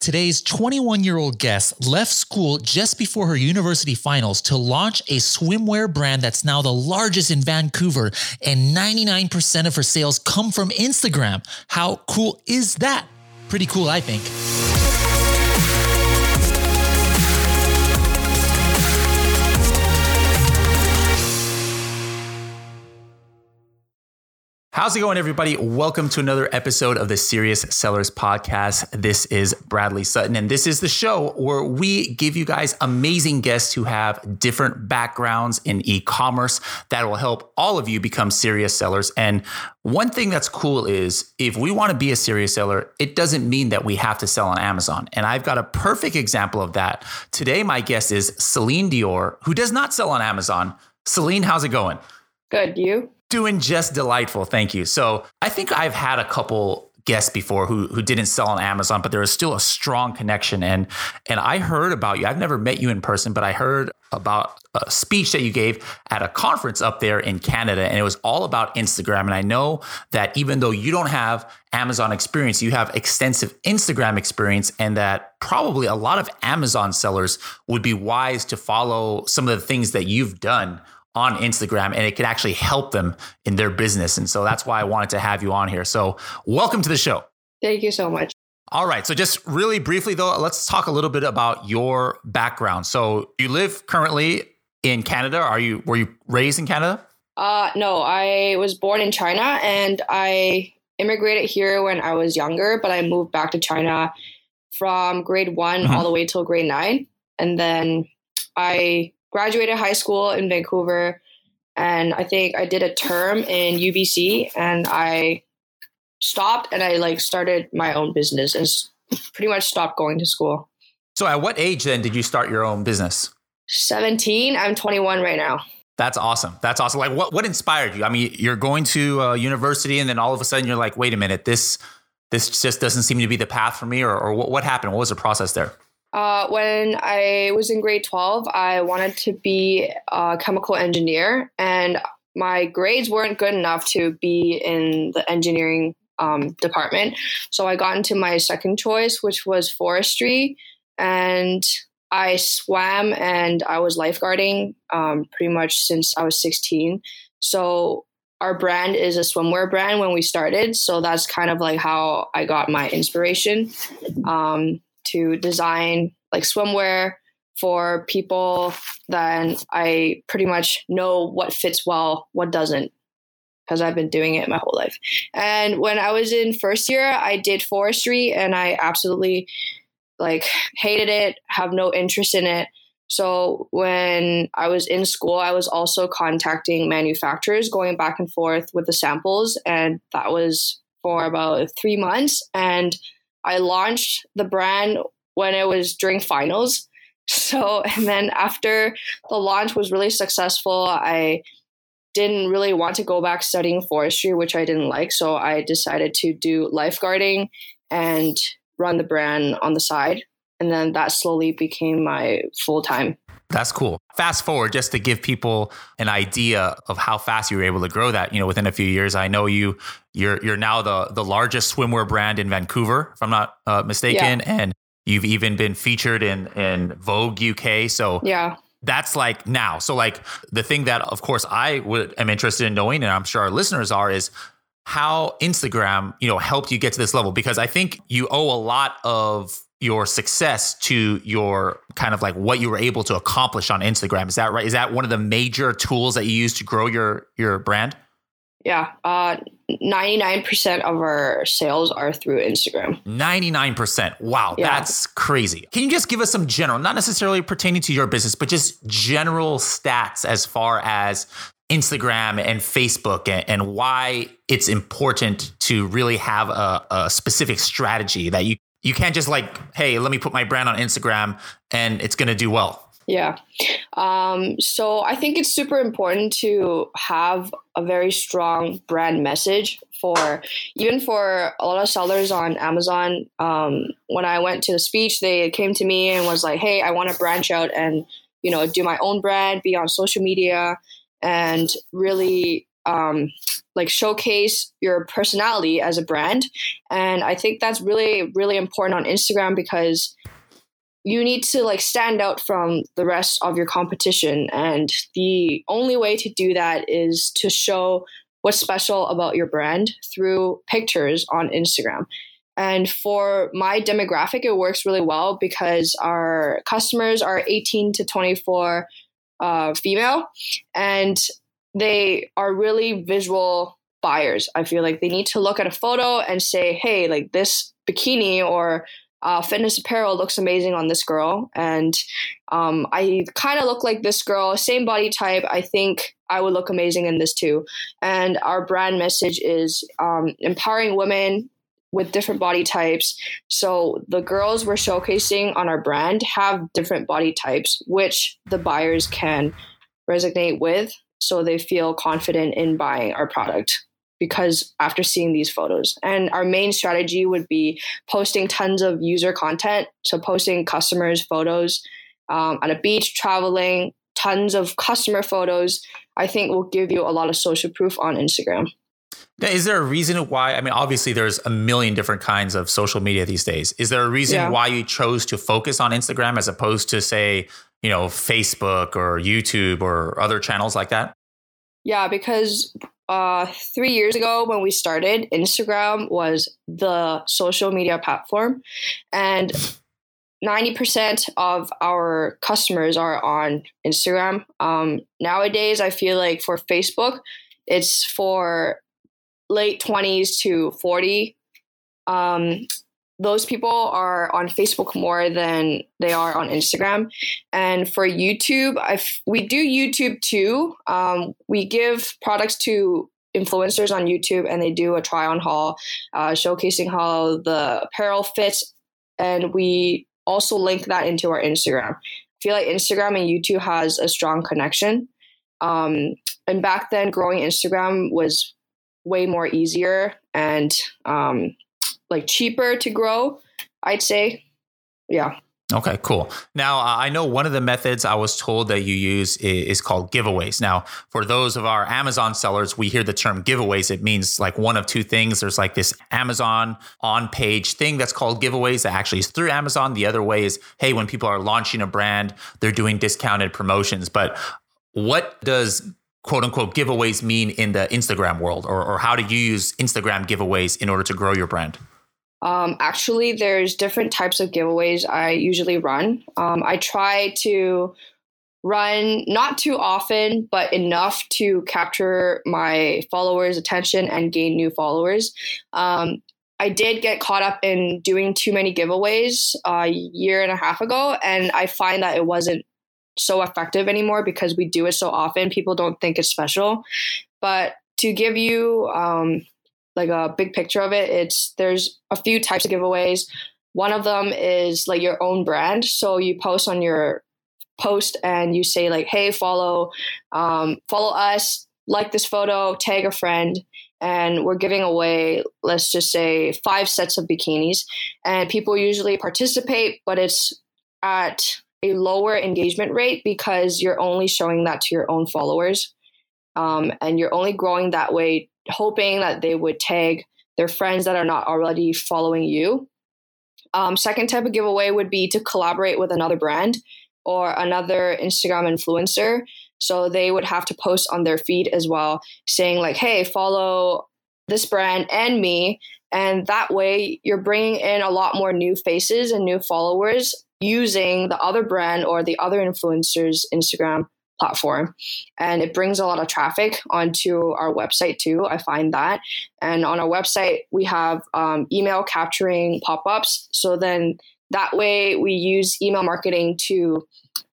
Today's 21 year old guest left school just before her university finals to launch a swimwear brand that's now the largest in Vancouver, and 99% of her sales come from Instagram. How cool is that? Pretty cool, I think. How's it going, everybody? Welcome to another episode of the Serious Sellers Podcast. This is Bradley Sutton, and this is the show where we give you guys amazing guests who have different backgrounds in e commerce that will help all of you become serious sellers. And one thing that's cool is if we want to be a serious seller, it doesn't mean that we have to sell on Amazon. And I've got a perfect example of that. Today, my guest is Selene Dior, who does not sell on Amazon. Selene, how's it going? Good. You? Doing just delightful. Thank you. So I think I've had a couple guests before who who didn't sell on Amazon, but there was still a strong connection. And and I heard about you. I've never met you in person, but I heard about a speech that you gave at a conference up there in Canada, and it was all about Instagram. And I know that even though you don't have Amazon experience, you have extensive Instagram experience, and that probably a lot of Amazon sellers would be wise to follow some of the things that you've done on Instagram and it could actually help them in their business. And so that's why I wanted to have you on here. So, welcome to the show. Thank you so much. All right. So, just really briefly, though, let's talk a little bit about your background. So, you live currently in Canada. Are you were you raised in Canada? Uh, no, I was born in China and I immigrated here when I was younger, but I moved back to China from grade one mm-hmm. all the way till grade nine. And then I graduated high school in Vancouver, and I think I did a term in UBC, and I stopped and I like started my own business and pretty much stopped going to school. So, at what age then did you start your own business? 17. I'm 21 right now. That's awesome. That's awesome. Like, what what inspired you? I mean, you're going to uh, university, and then all of a sudden, you're like, wait a minute, this this just doesn't seem to be the path for me, or, or what, what happened? What was the process there? Uh, when I was in grade 12, I wanted to be a chemical engineer, and my grades weren't good enough to be in the engineering um, department. So I got into my second choice, which was forestry, and I swam and I was lifeguarding um, pretty much since I was 16. So our brand is a swimwear brand when we started. So that's kind of like how I got my inspiration. Um, to design like swimwear for people, then I pretty much know what fits well, what doesn't, because I've been doing it my whole life. And when I was in first year, I did forestry and I absolutely like hated it, have no interest in it. So when I was in school, I was also contacting manufacturers, going back and forth with the samples, and that was for about three months. And I launched the brand when it was during finals. So, and then after the launch was really successful, I didn't really want to go back studying forestry, which I didn't like. So I decided to do lifeguarding and run the brand on the side. And then that slowly became my full time. That's cool. Fast forward just to give people an idea of how fast you were able to grow that, you know, within a few years. I know you you're you're now the the largest swimwear brand in Vancouver, if I'm not uh, mistaken, yeah. and you've even been featured in in Vogue UK. So Yeah. That's like now. So like the thing that of course I would am interested in knowing and I'm sure our listeners are is how Instagram, you know, helped you get to this level because I think you owe a lot of your success to your kind of like what you were able to accomplish on Instagram. Is that right? Is that one of the major tools that you use to grow your your brand? Yeah, uh, 99% of our sales are through Instagram. 99%. Wow, yeah. that's crazy. Can you just give us some general, not necessarily pertaining to your business, but just general stats as far as Instagram and Facebook and, and why it's important to really have a, a specific strategy that you you can't just like, hey, let me put my brand on Instagram and it's going to do well. Yeah. Um, so I think it's super important to have a very strong brand message for even for a lot of sellers on Amazon. Um, when I went to the speech, they came to me and was like, "Hey, I want to branch out and you know do my own brand, be on social media, and really um, like showcase your personality as a brand. And I think that's really, really important on Instagram because you need to like stand out from the rest of your competition. And the only way to do that is to show what's special about your brand through pictures on Instagram. And for my demographic, it works really well because our customers are 18 to 24 uh, female, and they are really visual buyers. I feel like they need to look at a photo and say, hey, like this bikini or uh, fitness apparel looks amazing on this girl. And um, I kind of look like this girl, same body type. I think I would look amazing in this too. And our brand message is um, empowering women with different body types. So the girls we're showcasing on our brand have different body types, which the buyers can resonate with so they feel confident in buying our product because after seeing these photos and our main strategy would be posting tons of user content so posting customers photos um, at a beach traveling tons of customer photos i think will give you a lot of social proof on instagram is there a reason why? I mean, obviously, there's a million different kinds of social media these days. Is there a reason yeah. why you chose to focus on Instagram as opposed to, say, you know, Facebook or YouTube or other channels like that? Yeah, because uh, three years ago when we started, Instagram was the social media platform, and 90% of our customers are on Instagram. Um, nowadays, I feel like for Facebook, it's for late 20s to 40 um, those people are on facebook more than they are on instagram. And for youtube I we do youtube too. Um, we give products to influencers on youtube and they do a try on haul uh, showcasing how the apparel fits. And we also link that into our instagram. I feel like instagram and youtube has a strong connection. Um, and back then growing instagram was way more easier and um, like cheaper to grow. I'd say, yeah. Okay, cool. Now, uh, I know one of the methods I was told that you use is, is, called giveaways. Now, for those of our Amazon sellers, we hear the term giveaways. It means like one of two things. There's like this Amazon on page thing that's called giveaways that actually is through Amazon. The other way is, hey, when people are launching a brand, they're doing discounted promotions. But what does quote unquote giveaways mean in the Instagram world, or, or how do you use Instagram giveaways in order to grow your brand? Um, actually, there's different types of giveaways I usually run. Um, I try to run not too often, but enough to capture my followers' attention and gain new followers. Um, I did get caught up in doing too many giveaways a year and a half ago, and I find that it wasn't so effective anymore because we do it so often. People don't think it's special. But to give you um, like a big picture of it, it's there's a few types of giveaways. One of them is like your own brand. So you post on your post and you say like, "Hey, follow, um, follow us, like this photo, tag a friend." And we're giving away, let's just say, five sets of bikinis. And people usually participate, but it's at a lower engagement rate because you're only showing that to your own followers. Um, and you're only growing that way, hoping that they would tag their friends that are not already following you. Um, second type of giveaway would be to collaborate with another brand or another Instagram influencer. So they would have to post on their feed as well, saying, like, hey, follow this brand and me. And that way, you're bringing in a lot more new faces and new followers using the other brand or the other influencers Instagram platform. And it brings a lot of traffic onto our website too i find that. And on our website we have um, email capturing pop-ups. So then that way we use email marketing to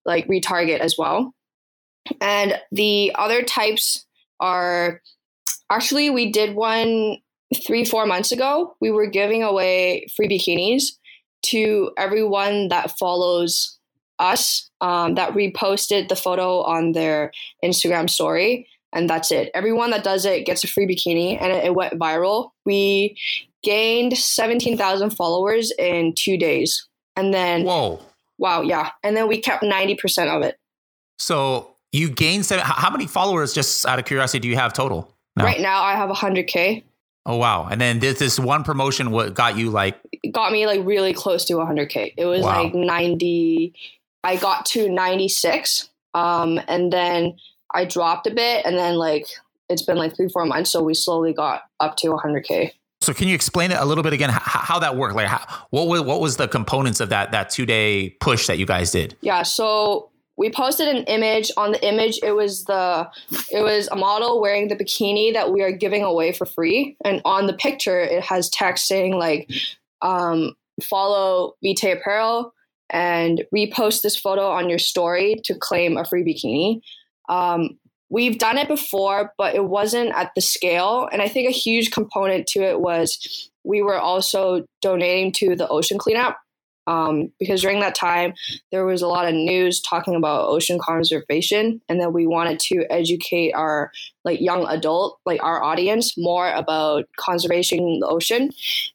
like retarget as well. And the other types are actually we did one three four months ago. We were giving away free bikinis to everyone that follows us um, that reposted the photo on their Instagram story. And that's it. Everyone that does it gets a free bikini, and it, it went viral. We gained 17,000 followers in two days. And then, whoa. Wow, yeah. And then we kept 90% of it. So you gained seven. How many followers, just out of curiosity, do you have total? No. Right now, I have 100k. Oh wow! And then this this one promotion what got you like got me like really close to 100k. It was wow. like 90. I got to 96, um, and then I dropped a bit, and then like it's been like three four months, so we slowly got up to 100k. So can you explain it a little bit again? How, how that worked? Like, how, what was what was the components of that that two day push that you guys did? Yeah. So we posted an image on the image it was the it was a model wearing the bikini that we are giving away for free and on the picture it has text saying like um, follow vitae apparel and repost this photo on your story to claim a free bikini. Um, we've done it before but it wasn't at the scale. And i think a huge component to it was we were also donating to the ocean cleanup. Um, because during that time there was a lot of news talking about ocean conservation and that we wanted to educate our like young adult like our audience more about conservation in the ocean.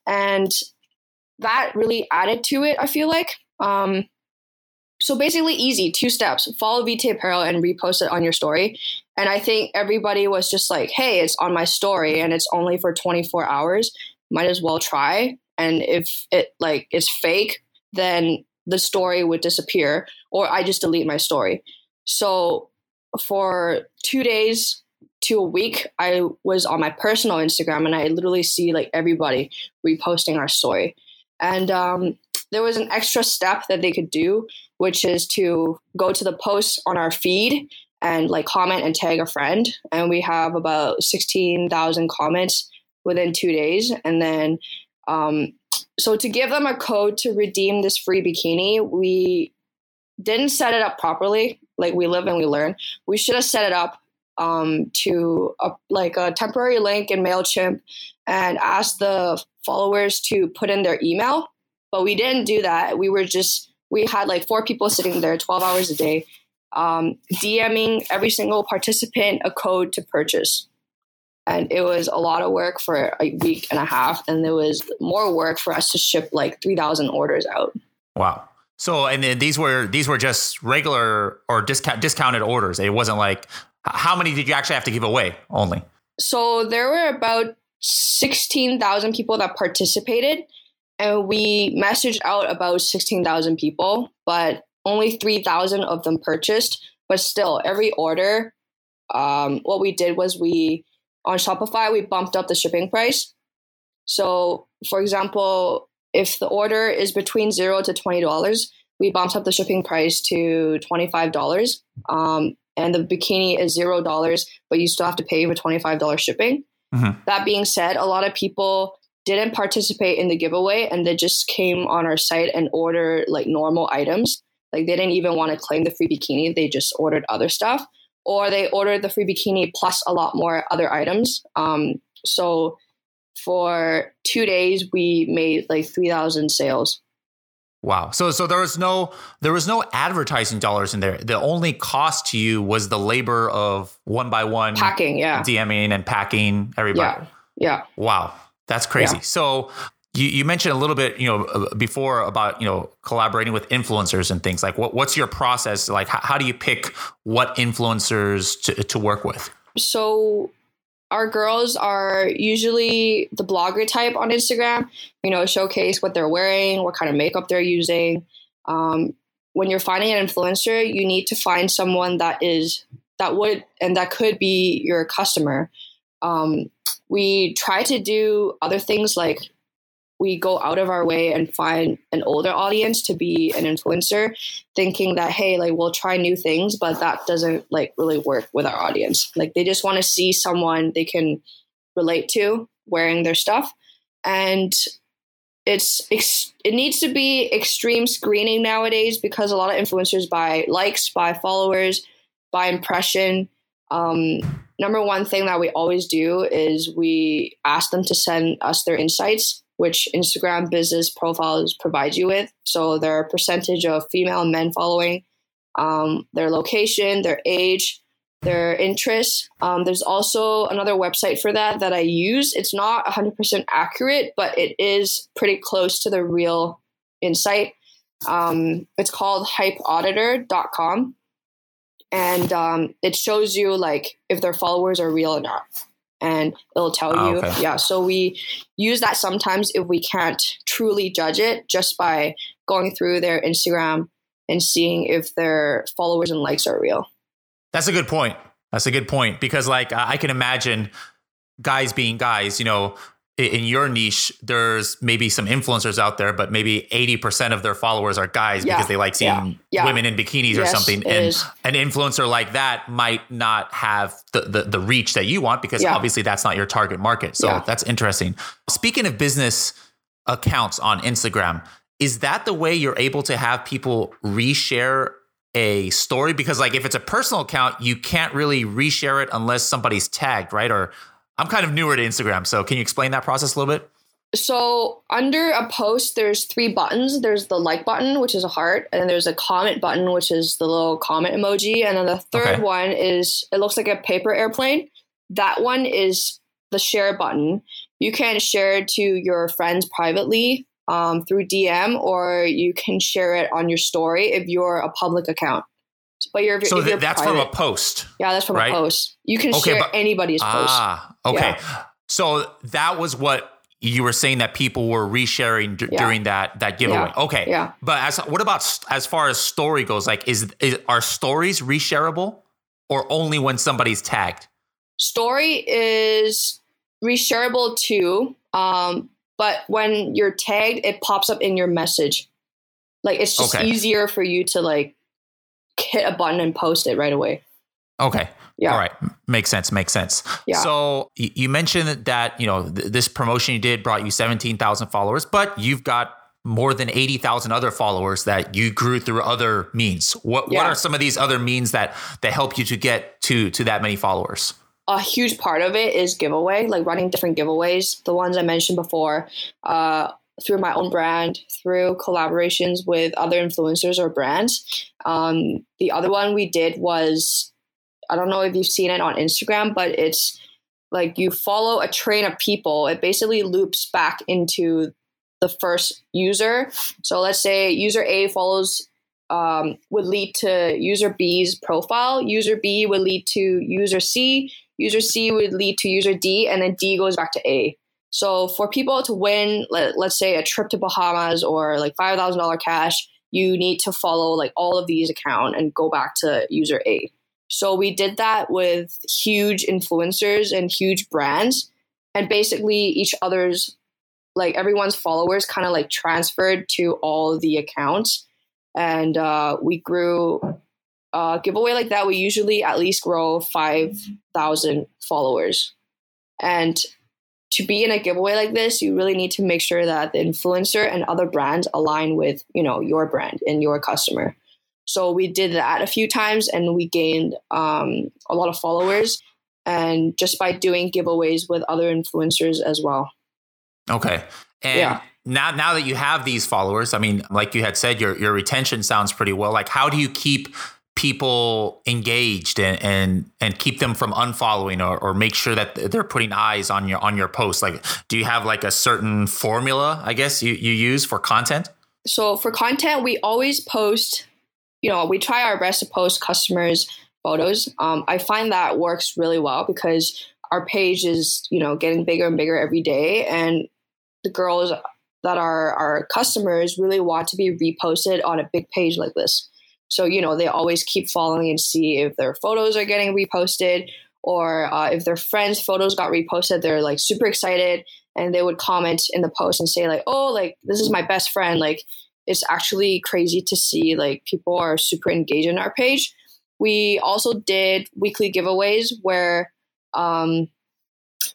And that really added to it i feel like um, so basically easy two steps follow vitae apparel and repost it on your story and i think everybody was just like hey it's on my story and it's only for 24 hours might as well try and if it like is fake then the story would disappear or I just delete my story. So for two days to a week, I was on my personal Instagram and I literally see like everybody reposting our story. And um, there was an extra step that they could do, which is to go to the posts on our feed and like comment and tag a friend. And we have about 16,000 comments within two days. And then um, so to give them a code to redeem this free bikini, we didn't set it up properly. Like we live and we learn. We should have set it up um, to a, like a temporary link in Mailchimp and ask the followers to put in their email. But we didn't do that. We were just we had like four people sitting there, twelve hours a day, um, DMing every single participant a code to purchase. And it was a lot of work for a week and a half and there was more work for us to ship like 3000 orders out. Wow. So and then these were these were just regular or discount discounted orders. It wasn't like how many did you actually have to give away only? So there were about 16000 people that participated and we messaged out about 16000 people but only 3000 of them purchased but still every order um, what we did was we on Shopify, we bumped up the shipping price. So, for example, if the order is between zero to twenty dollars, we bumped up the shipping price to twenty five dollars. Um, and the bikini is zero dollars, but you still have to pay for twenty five dollars shipping. Mm-hmm. That being said, a lot of people didn't participate in the giveaway and they just came on our site and ordered like normal items. Like they didn't even want to claim the free bikini; they just ordered other stuff or they ordered the free bikini plus a lot more other items. Um, so for two days, we made like three thousand sales. Wow. So so there was no there was no advertising dollars in there. The only cost to you was the labor of one by one packing, yeah, DMing and packing everybody. Yeah. Yeah. Wow. That's crazy. Yeah. So you, you mentioned a little bit, you know, uh, before about you know collaborating with influencers and things like what what's your process like? How, how do you pick what influencers to to work with? So our girls are usually the blogger type on Instagram. You know, showcase what they're wearing, what kind of makeup they're using. Um, when you're finding an influencer, you need to find someone that is that would and that could be your customer. Um, we try to do other things like we go out of our way and find an older audience to be an influencer thinking that hey like we'll try new things but that doesn't like really work with our audience. Like they just want to see someone they can relate to wearing their stuff. And it's it needs to be extreme screening nowadays because a lot of influencers buy likes buy followers buy impression um, number one thing that we always do is we ask them to send us their insights which Instagram business profiles provide you with. So their percentage of female and men following, um, their location, their age, their interests. Um, there's also another website for that that I use. It's not 100% accurate, but it is pretty close to the real insight. Um, it's called hypeauditor.com. And um, it shows you like if their followers are real or not. and it'll tell Oh, you. okay. Yeah. So we use that sometimes if we can't truly judge it just by going through their Instagram and seeing if their followers and likes are real. That's a good point. That's a good point because, like, I can imagine guys being guys. You know, in your niche, there's maybe some influencers out there, but maybe eighty percent of their followers are guys Yeah, because they like seeing yeah. women in bikinis or something. And is. an influencer like that might not have the the, the reach that you want because Yeah. obviously that's not your target market. So Yeah. that's interesting. Speaking of business accounts on Instagram, is that the way you're able to have people reshare a story? Because like if it's a personal account, you can't really reshare it unless somebody's tagged, right? Or I'm kind of newer to Instagram, so can you explain that process a little bit? So under a post, there's three buttons. There's the like button, which is a heart, and then there's a comment button, which is the little comment emoji, and then the third Okay. one is it looks like a paper airplane. That one is the share button. You can share it to your friends privately um, through DM, or you can share it on your story if you're a public account. But you're So you're that's from a post. yeah, that's from right? a post. You can Okay, share but- anybody's post. Ah, okay. So that was what you were saying that people were resharing d- Yeah. during that that giveaway. Okay. Yeah. But as what about as far as story goes? Like, is, is are stories reshareable or only when somebody's tagged? Story is reshareable too, um, but when you're tagged, it pops up in your message. Like it's just Okay. easier for you to like hit a button and post it right away. Okay. Yeah. All right. Makes sense. Makes sense. Yeah. So you mentioned that you know th- this promotion you did brought you seventeen thousand followers, but you've got more than eighty thousand other followers that you grew through other means. What What are some of these other means that that help you to get to to that many followers? a huge part of it is giveaway, like running different giveaways. The ones I mentioned before, uh, through my own brand, through collaborations with other influencers or brands. Um, the other one we did was, I don't know if you've seen it on Instagram, but it's like you follow a train of people. It basically loops back into the first user. So let's say user A follows um, would lead to user B's profile. User B would lead to user C. User C would lead to user D, and then D goes back to A. So for people to win, let, let's say a trip to Bahamas or like five thousand dollar cash, you need to follow like all of these account and go back to user A. So we did that with huge influencers and huge brands, and basically each other's like everyone's followers kind of like transferred to all the accounts and uh, we grew uh, giveaway like that we usually at least grow 5000 followers and to be in a giveaway like this you really need to make sure that the influencer and other brands align with you know your brand and your customer so we did that a few times and we gained um, a lot of followers and just by doing giveaways with other influencers as well Okay. And Yeah. now now that you have these followers, I mean, like you had said, your your retention sounds pretty well. Like how do you keep people engaged and and, and keep them from unfollowing or, or make sure that they're putting eyes on your on your posts? Like do you have like a certain formula, I guess, you, you use for content? so for content we always post you know we try our best to post customers photos um, i find that works really well because our page is you know getting bigger and bigger every day and the girls that are our customers really want to be reposted on a big page like this so you know they always keep following and see if their photos are getting reposted or uh, if their friends photos got reposted they're like super excited and they would comment in the post and say like oh like this is my best friend. Like it's actually crazy to see like people are super engaged in our page. We also did weekly giveaways where um,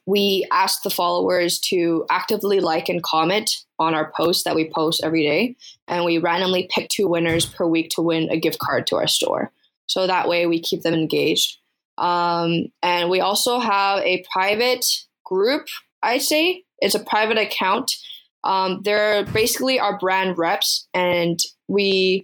we asked the followers to actively like and comment on our posts that we post every day. And we randomly pick two winners per week to win a gift card to our store. So that way we keep them engaged. Um, and we also have a private group i'd say. It's a private account. Um, they're basically our brand reps. And we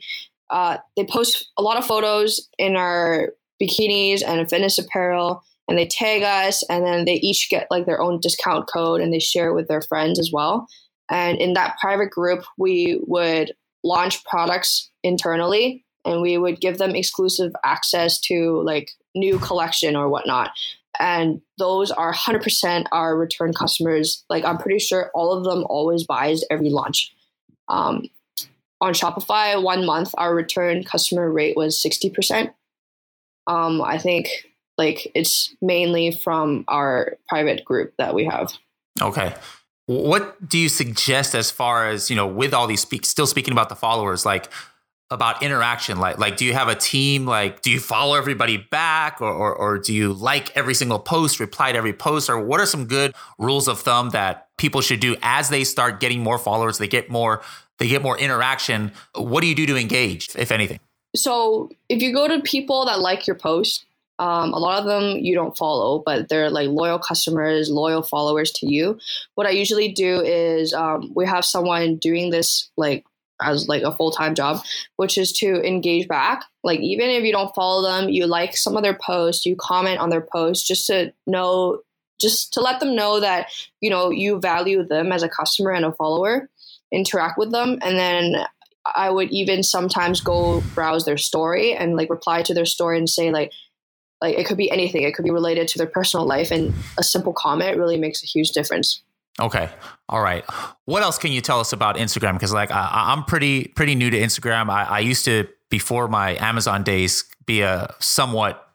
uh, they post a lot of photos in our bikinis and fitness apparel and they tag us and then they each get like their own discount code and they share it with their friends as well and in that private group we would launch products internally and we would give them exclusive access to like new collection or whatnot and those are 100% our return customers. Like I'm pretty sure all of them always buys every launch. Um, on Shopify, one month our return customer rate was 60%. Um, I think like it's mainly from our private group that we have. Okay. What do you suggest as far as, you know, with all these speak still speaking about the followers, like about interaction? Like like do you have a team? Like do you follow everybody back or, or, or do you like every single post reply to every post? Or what are some good rules of thumb that people should do as they start getting more followers they get more they get more interaction? What do you do to engage if anything? So if you go to people that like your post um, a lot of them you don't follow but they're like loyal customers loyal followers to you. What i usually do is um, we have someone doing this like as like a full-time job which is to engage back. Like even if you don't follow them you like some of their posts you comment on their posts just to know just to let them know that you know you value them as a customer and a follower interact with them and then i would even sometimes go browse their story and like reply to their story and say like like it could be anything it could be related to their personal life and a simple comment really makes a huge difference Okay. All right. What else can you tell us about Instagram? Because like I, am pretty pretty new to Instagram. I, I used to before my Amazon days be a somewhat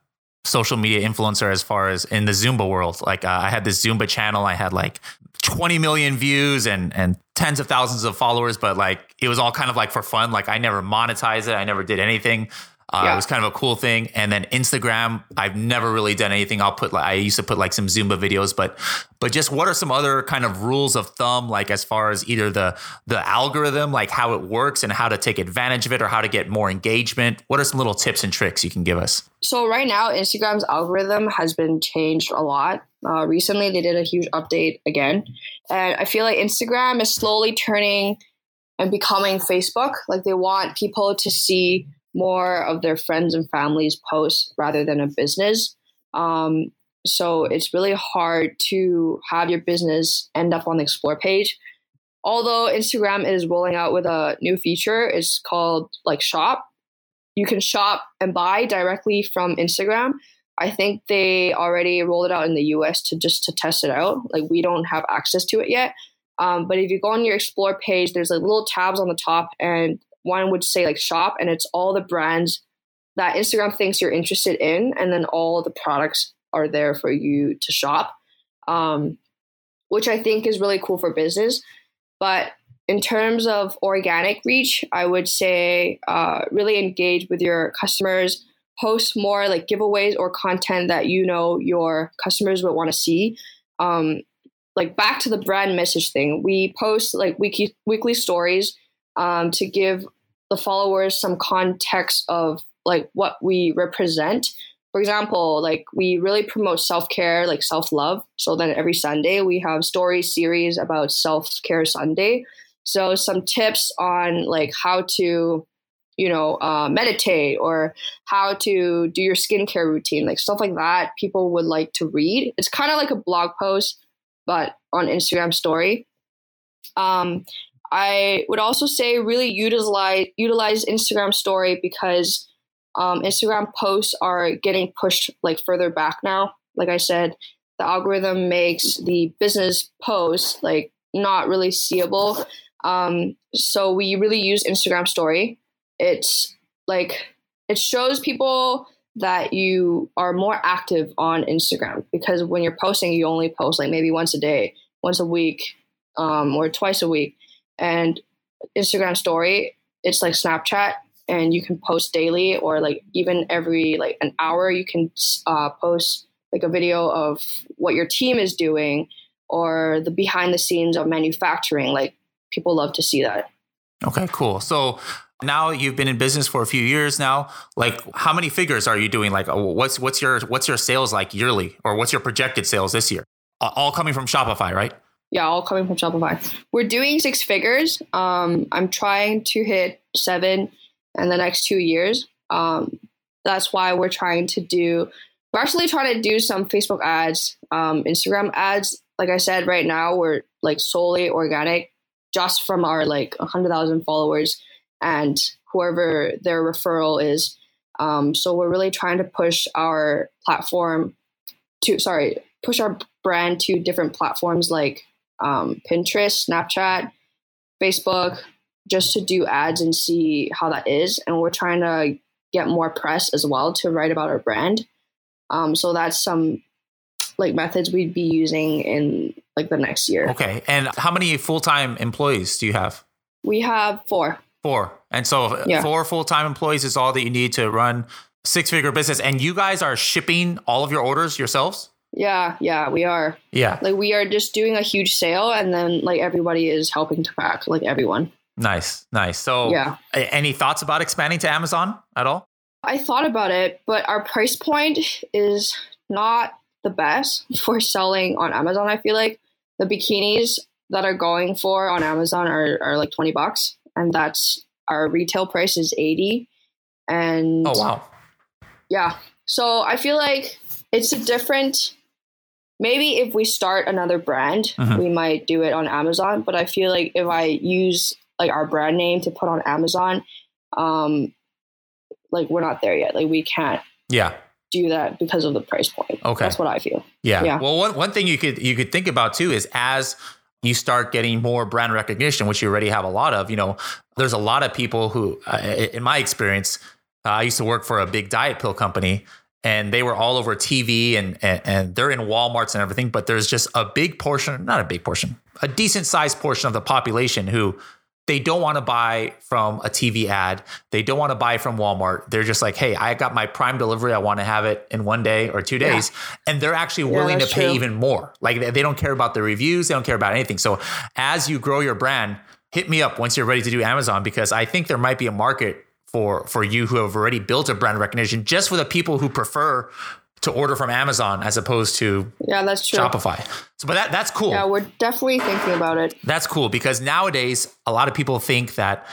social media influencer as far as in the Zumba world. Like uh, I had this Zumba channel. I had like 20 million views and and tens of thousands of followers, but like it was all kind of like for fun. Like I never monetized it. I never did anything. Uh, yeah. It was kind of a cool thing. And then Instagram, I've never really done anything. I'll put like I used to put like some Zumba videos, but but just what are some other kind of rules of thumb, like as far as either the the algorithm, like how it works and how to take advantage of it, or how to get more engagement? What are some little tips and tricks you can give us? So right now, Instagram's algorithm has been changed a lot. Uh, recently, they did a huge update again, and I feel like Instagram is slowly turning and becoming Facebook. Like they want people to see more of their friends and families posts rather than a business. Um, so it's really hard to have your business end up on the explore page. Although Instagram is rolling out with a new feature, it's called like shop. You can shop and buy directly from Instagram. I think they already rolled it out in the US to just to test it out. Like we don't have access to it yet. Um, but if you go on your explore page, there's like little tabs on the top, and one would say like shop and it's all the brands that Instagram thinks you're interested in and then all the products are there for you to shop um, which I think is really cool for business. But in terms of organic reach I would say uh, really engage with your customers post more like giveaways or content that you know your customers would want to see. Um, like back to the brand message thing. We post like weekly weekly stories um, to give the followers some context of like what we represent. For example, like we really promote self care, like self love. So then every Sunday we have story series about self care Sunday. So some tips on like how to, you know, uh, meditate or how to do your skincare routine, like stuff like that. People would like to read. It's kind of like a blog post, but on Instagram story. Um, I would also say really utilize utilize Instagram story because um, Instagram posts are getting pushed like further back now. Like I said, the algorithm makes the business posts like not really seeable. Um, so we really use Instagram story. It's like it shows people that you are more active on Instagram because when you're posting, you only post like maybe once a day, once a week, um, or twice a week and Instagram story, it's like Snapchat and you can post daily or like even every like an hour you can uh, post like a video of what your team is doing or the behind the scenes of manufacturing like people love to see that. Okay cool. So now you've been in business for a few years now like how many figures are you doing? Like what's what's your what's your sales like yearly or what's your projected sales this year? All coming from shopify right yeah, all coming from Shopify. We're doing six figures. Um, I'm trying to hit seven in the next two years. Um, that's why we're trying to do. We're actually trying to do some Facebook ads, um, Instagram ads. Like I said, right now we're like solely organic, just from our like 100,000 followers and whoever their referral is. Um, so we're really trying to push our platform to sorry push our brand to different platforms like um, Pinterest, Snapchat, Facebook, just to do ads and see how that is. And we're trying to get more press as well to write about our brand. Um, so that's some like methods we'd be using in like the next year. Okay. And how many full time employees do you have? We have four. Four. And so Yeah. four full time employees is all that you need to run six figure business. And you guys are shipping all of your orders yourselves? Yeah, yeah, we are. Yeah. Like we are just doing a huge sale and then like everybody is helping to pack, like everyone. Nice. Nice. So Yeah. a- any thoughts about expanding to Amazon at all? I thought about it, but our price point is not the best for selling on Amazon. I feel like the bikinis that are going for on Amazon are, are like 20 bucks, and that's our retail price is 80. And Oh wow. yeah, so I feel like it's a different. Maybe if we start another brand, Mhm. we might do it on Amazon. But I feel like if I use like our brand name to put on Amazon, um, like we're not there yet. Like we can't Yeah. do that because of the price point. Okay. That's what I feel. Yeah. Yeah. Well, one, one thing you could you could think about too is as you start getting more brand recognition, which you already have a lot of. You know, there's a lot of people who, uh, in my experience, uh, I used to work for a big diet pill company, and they were all over TV and, and and they're in WalMarts and everything. But there's just a big portion, not a big portion, a decent sized portion of the population who they don't want to buy from a TV ad. They don't want to buy from Walmart. They're just like, hey, I got my prime delivery. I want to have it in one day or two Yeah. days. And they're actually Yeah, willing to pay true. even more. Like they don't care about the reviews. They don't care about anything. So as you grow your brand, hit me up once you're ready to do Amazon because I think there might be a market for for you who have already built a brand recognition just for the people who prefer to order from Amazon as opposed to Yeah, that's true. Shopify. So but that that's cool. Yeah, we're definitely thinking about it. That's cool because nowadays a lot of people think that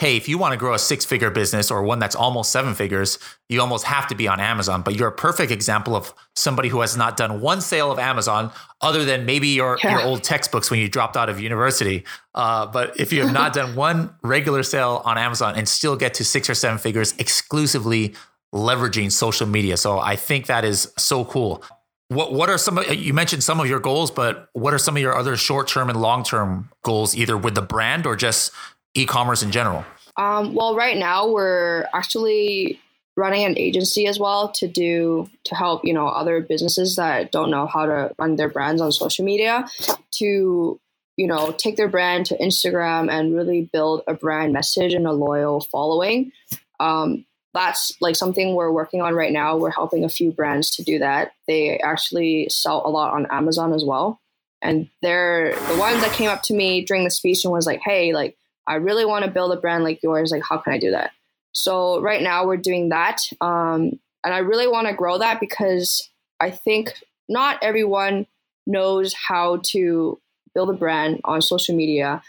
hey, if you want to grow a six figure business or one that's almost seven figures, you almost have to be on Amazon. But you're a perfect example of somebody who has not done one sale of Amazon other than maybe your, Yeah. your old textbooks when you dropped out of university. Uh, but if you have not done one regular sale on Amazon and still get to six or seven figures exclusively leveraging social media. So I think that is so cool. What what are some of you mentioned some of your goals, but what are some of your other short term and long term goals, either with the brand or just e-commerce in general? Um, well, right now we're actually running an agency as well to do to help you know other businesses that don't know how to run their brands on social media to you know take their brand to Instagram and really build a brand message and a loyal following. Um, that's like something we're working on right now. We're helping a few brands to do that. They actually sell a lot on Amazon as well. And they're the ones that came up to me during the speech and was like, hey, like, I really want to build a brand like yours. Like, how can I do that? So right now we're doing that. Um, and I really want to grow that because I think not everyone knows how to build a brand on social media.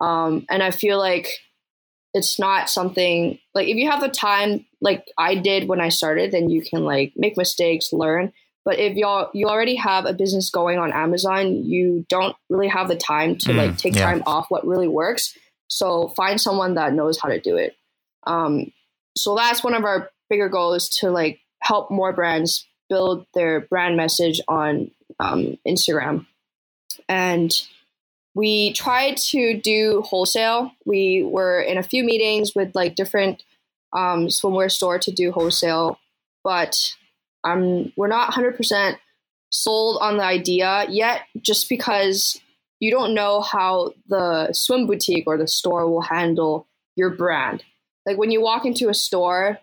Um, and I feel like it's not something like if you have the time like I did when I started, then you can like make mistakes, learn. But if y'all you already have a business going on Amazon, you don't really have the time to Mm, like take yeah. time off what really works. So find someone that knows how to do it. Um, so that's one of our bigger goals to like help more brands build their brand message on um, Instagram. And we tried to do wholesale. We were in a few meetings with like different um, swimwear store to do wholesale, but um, we're not 100% sold on the idea yet, just because you don't know how the swim boutique or the store will handle your brand. Like when you walk into a store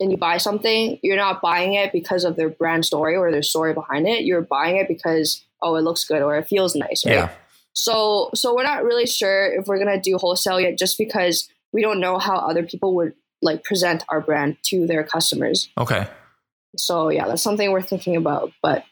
and you buy something, you're not buying it because of their brand story or their story behind it. You're buying it because oh, it looks good or it feels nice, right? Yeah. So so we're not really sure if we're gonna do wholesale yet, just because we don't know how other people would like present our brand to their customers. Okay. So yeah, that's something we're thinking about. But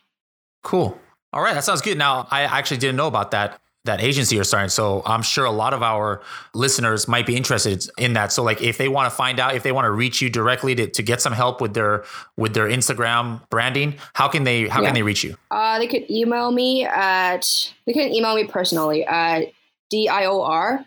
Cool. All right, that sounds good. Now, I actually didn't know about that that agency you're starting, so I'm sure a lot of our listeners might be interested in that. So, like, if they want to find out, if they want to reach you directly to, to get some help with their with their Instagram branding, how can they how Yeah. can they reach you? uh, they could email me at they can email me personally at dior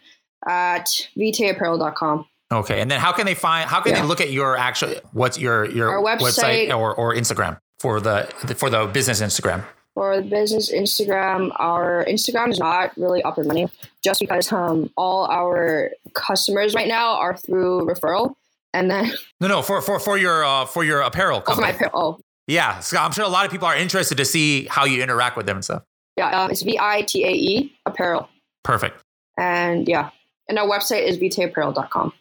at vitaeapparel.com. Okay, and then how can they find how can Yeah. they look at your actual what's your your Our website- or or Instagram? for the for the business Instagram? For the business Instagram, our Instagram is not really up and running just because um, all our customers right now are through referral. And then no, no, for for for your uh, for your apparel company. Oh, my apparel. Oh, yeah, so I'm sure a lot of people are interested to see how you interact with them and stuff. Yeah, um, it's V I T A E apparel. Perfect. And yeah, and our website is vitaeapparel.com.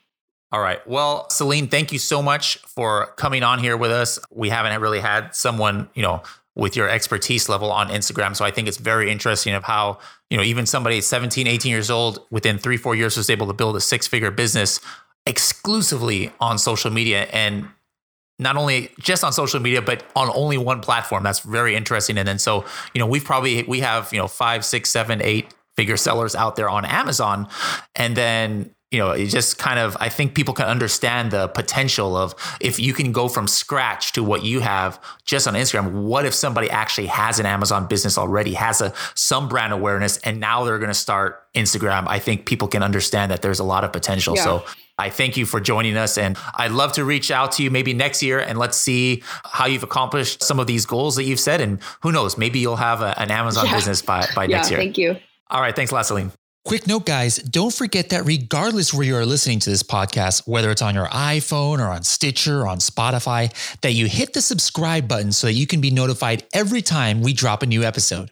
All right. Well, Selene, thank you so much for coming on here with us. We haven't really had someone, you know, with your expertise level on Instagram. So I think it's very interesting of how, you know, even somebody 17, 18 years old within three, four years was able to build a six figure business exclusively on social media. And not only just on social media but on only one platform. That's very interesting. And then so you know we've probably we have you know five six seven eight figure sellers out there on amazon. And then you know it just kind of i think people can understand the potential of if you can go from scratch to what you have just on instagram what if somebody actually has an amazon business already has a some brand awareness and now they're going to start instagram i think people can understand that there's a lot of potential yeah. so I thank you for joining us. And I'd love to reach out to you maybe next year and let's see how you've accomplished some of these goals that you've set. And who knows, maybe you'll have a, an Amazon yeah. business by, by yeah, next year. Thank you. All right. Thanks, Selene. Quick note, guys, don't forget that regardless where you are listening to this podcast, whether it's on your iPhone or on Stitcher or on Spotify, that you hit the subscribe button so that you can be notified every time we drop a new episode.